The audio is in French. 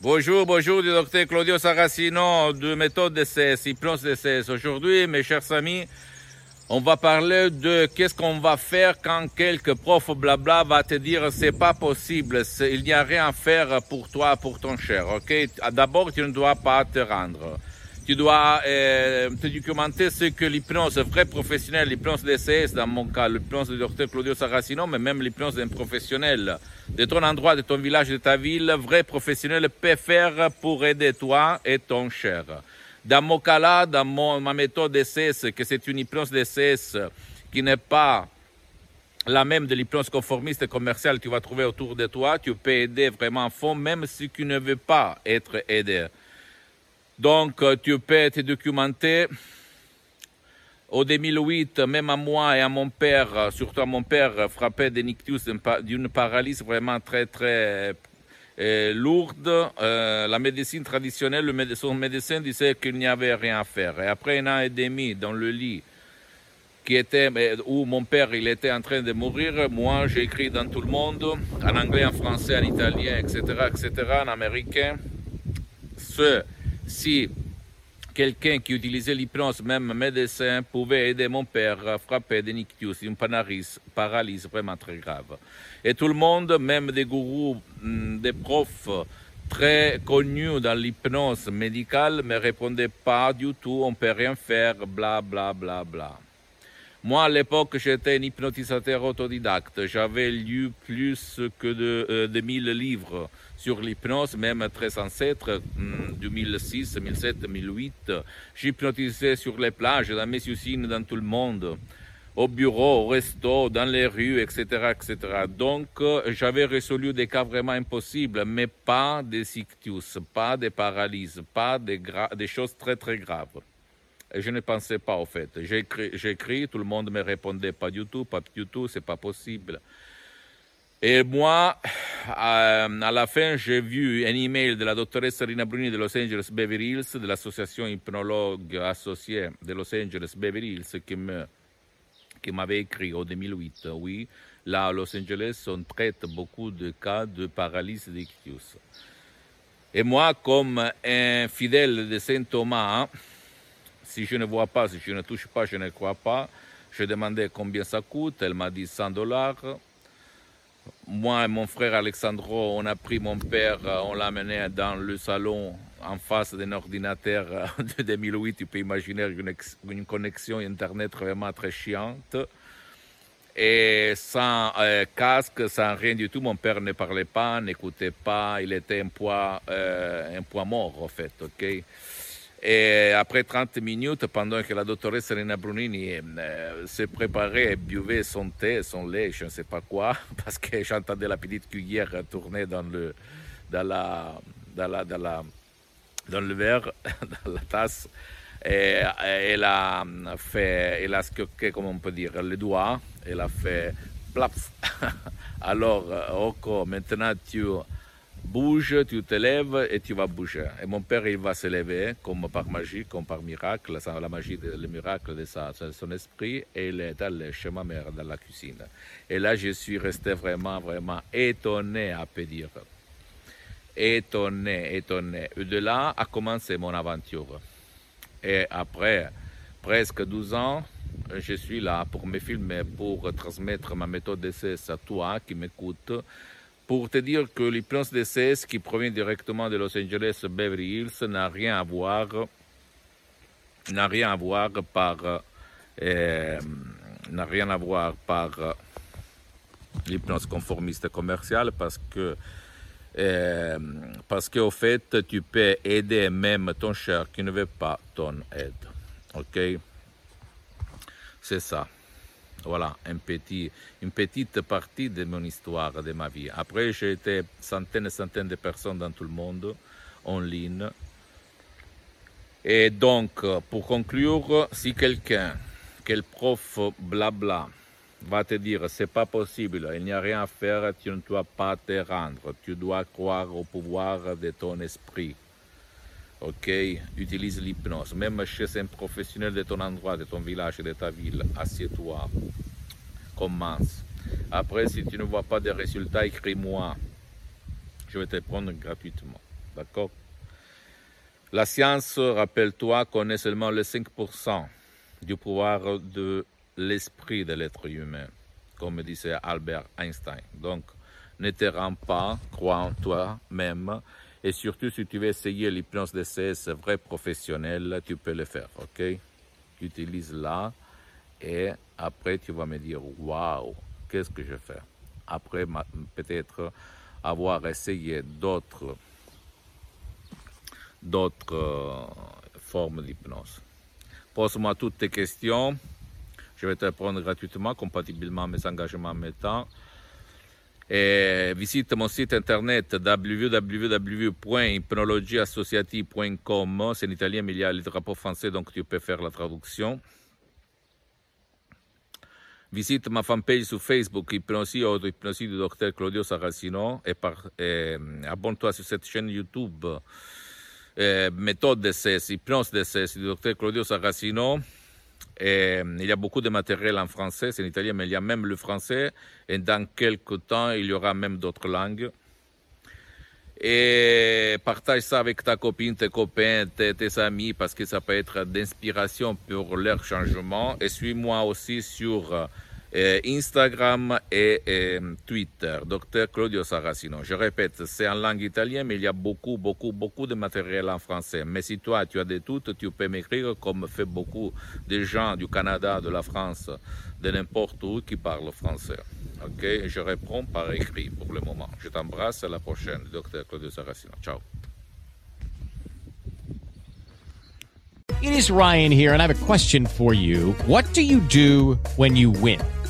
Bonjour, bonjour du docteur Claudio Saracino de méthode DCS, hypnose DCS. Aujourd'hui, mes chers amis, on va parler de qu'est-ce qu'on va faire quand quelques profs blabla va te dire c'est pas possible, il n'y a rien à faire pour toi, pour ton cher, ok? D'abord, tu ne dois pas te rendre. Tu dois euh, te documenter ce que l'hypnose vrai professionnel, l'hypnose DCS dans mon cas, l'hypnose du docteur Claudio Saracino, mais même l'hypnose d'un professionnel de ton endroit, de ton village, de ta ville, vrai professionnel peut faire pour aider toi et ton cher. Dans mon cas là, dans mon, ma méthode DCS, que c'est une hypnose DCS qui n'est pas la même de l'hypnose conformiste commerciale que tu vas trouver autour de toi, tu peux aider vraiment à fond, même si tu ne veux pas être aidé. Donc, tu peux te documenter. Au 2008, même à moi et à mon père, surtout à mon père, frappé d'un ictus, d'une paralysie vraiment très, très euh, lourde. Euh, la médecine traditionnelle, le son médecin disait qu'il n'y avait rien à faire. Et après un an et demi dans le lit, qui était, où mon père il était en train de mourir, moi j'ai écrit dans tout le monde, en anglais, en français, en italien, etc., etc., en américain, ce si quelqu'un qui utilisait l'hypnose, même médecin, pouvait aider mon père à frapper d'un ictus, une paralysie vraiment très grave. Et tout le monde, même des gourous, des profs très connus dans l'hypnose médicale, ne répondaient pas du tout, on peut rien faire, bla bla bla bla. Moi, à l'époque, j'étais un hypnotisateur autodidacte. J'avais lu plus que de, euh, de 1000 livres sur l'hypnose, même très ancêtres, 2006, 2007, 2008. J'hypnotisais sur les plages, dans mes usines, dans tout le monde, au bureau, au resto, dans les rues, etc., etc. Donc, j'avais résolu des cas vraiment impossibles, mais pas des ictus, pas des paralyses, pas des choses très, très graves. Je ne pensais pas au fait. J'ai écrit, tout le monde me répondait pas du tout, pas du tout, c'est pas possible. Et moi, à, la fin, j'ai vu un email de la doctoresse Rina Bruni de Los Angeles Beverly Hills, de l'association hypnologue associée de Los Angeles Beverly Hills, qui me qui m'avait écrit en 2008. Oui, là à Los Angeles, on traite beaucoup de cas de paralysie d'ictus. Et moi, comme un fidèle de Saint Thomas, si je ne vois pas, si je ne touche pas, je ne crois pas. Je demandais combien ça coûte. Elle m'a dit 100 dollars. Moi et mon frère Alexandro, on a pris mon père, on l'a amené dans le salon en face d'un ordinateur de 2008. Tu peux imaginer une, connexion Internet vraiment très chiante. Et sans euh, casque, sans rien du tout, mon père ne parlait pas, n'écoutait pas. Il était un poids, euh, un poids mort, en fait. ok? Et après 30 minutes, pendant que la doctoresse Serena Brunini euh, se préparait et buvait son thé, son lait, je ne sais pas quoi, parce que j'entendais la petite cuillère tourner dans le, dans la, dans la, dans le verre, dans la tasse, et, elle a fait, elle a scoqué, comme on peut dire, le doigt, elle a fait plaf. Alors, Rocco, maintenant tu bouge, tu te lèves et tu vas bouger. Et mon père, il va se lever comme par magie, comme par miracle, la magie, le miracle de, sa, son esprit, et il est allé chez ma mère dans la cuisine. Et là, je suis resté vraiment, vraiment étonné, à peut dire. Étonné, étonné. Et de là a commencé mon aventure. Et après presque 12 ans, je suis là pour me filmer, pour transmettre ma méthode d'essai à toi qui m'écoute pour te dire que l'hypnose DCS qui provient directement de Los Angeles Beverly Hills n'a rien à voir n'a rien à voir par euh, n'a rien à voir par euh, l'hypnose conformiste commerciale parce que euh, parce qu'au fait tu peux aider même ton cher qui ne veut pas ton aide. Ok? C'est ça Voilà, une petite partie de mon histoire, de ma vie. Après, j'ai été centaines et centaines de personnes dans tout le monde, en ligne. Et donc, pour conclure, si quelqu'un, quel prof blabla, va te dire c'est pas possible, il n'y a rien à faire, tu ne dois pas te rendre, tu dois croire au pouvoir de ton esprit. Ok, utilise l'hypnose. Même chez un professionnel de ton endroit, de ton village, de ta ville, assieds-toi. Commence. Après, si tu ne vois pas de résultats, écris-moi. Je vais te prendre gratuitement. D'accord? La science, rappelle-toi, connaît seulement le 5% du pouvoir de l'esprit de l'être humain, comme disait Albert Einstein. Donc, ne te rends pas, crois en toi-même, et surtout si tu veux essayer l'hypnose CS vrai professionnel, tu peux le faire, ok? Utilise-la et après tu vas me dire, waouh, qu'est-ce que je fais? Après, peut-être avoir essayé d'autres d'autres euh, formes d'hypnose. Pose-moi toutes tes questions. Je vais te répondre gratuitement, compatiblement à mes engagements temps. Visite mon site internet www.hypnologieassociative.com. C'est en italien, mais il y a le drapeau français, donc tu peux faire la traduction. Visite ma fanpage sur Facebook, Hypnosie ou Hypnosie du docteur Claudio Saracino, et, et abonne-toi sur cette chaîne YouTube, Méthode DCS, Hypnose DCS du docteur Claudio Saracino. Et il y a beaucoup de matériel en français, c'est en italien, mais il y a même le français. Et dans quelques temps, il y aura même d'autres langues. Et partage ça avec ta copine, tes copains, tes, tes amis, parce que ça peut être d'inspiration pour leur changement. Et suis-moi aussi sur euh, Instagram et euh, Twitter, Docteur Claudio Saracino. Je répète, c'est en langue italienne, mais il y a beaucoup, beaucoup, beaucoup de matériel en français. Mais si toi, tu as des doutes, tu peux m'écrire comme fait beaucoup de gens du Canada, de la France, de n'importe où qui parlent français. Ok, je réponds par écrit pour le moment. Je t'embrasse, à la prochaine, Docteur Claudio Saracino. Ciao. It is Ryan here, and I have a question for you. What do you do when you win?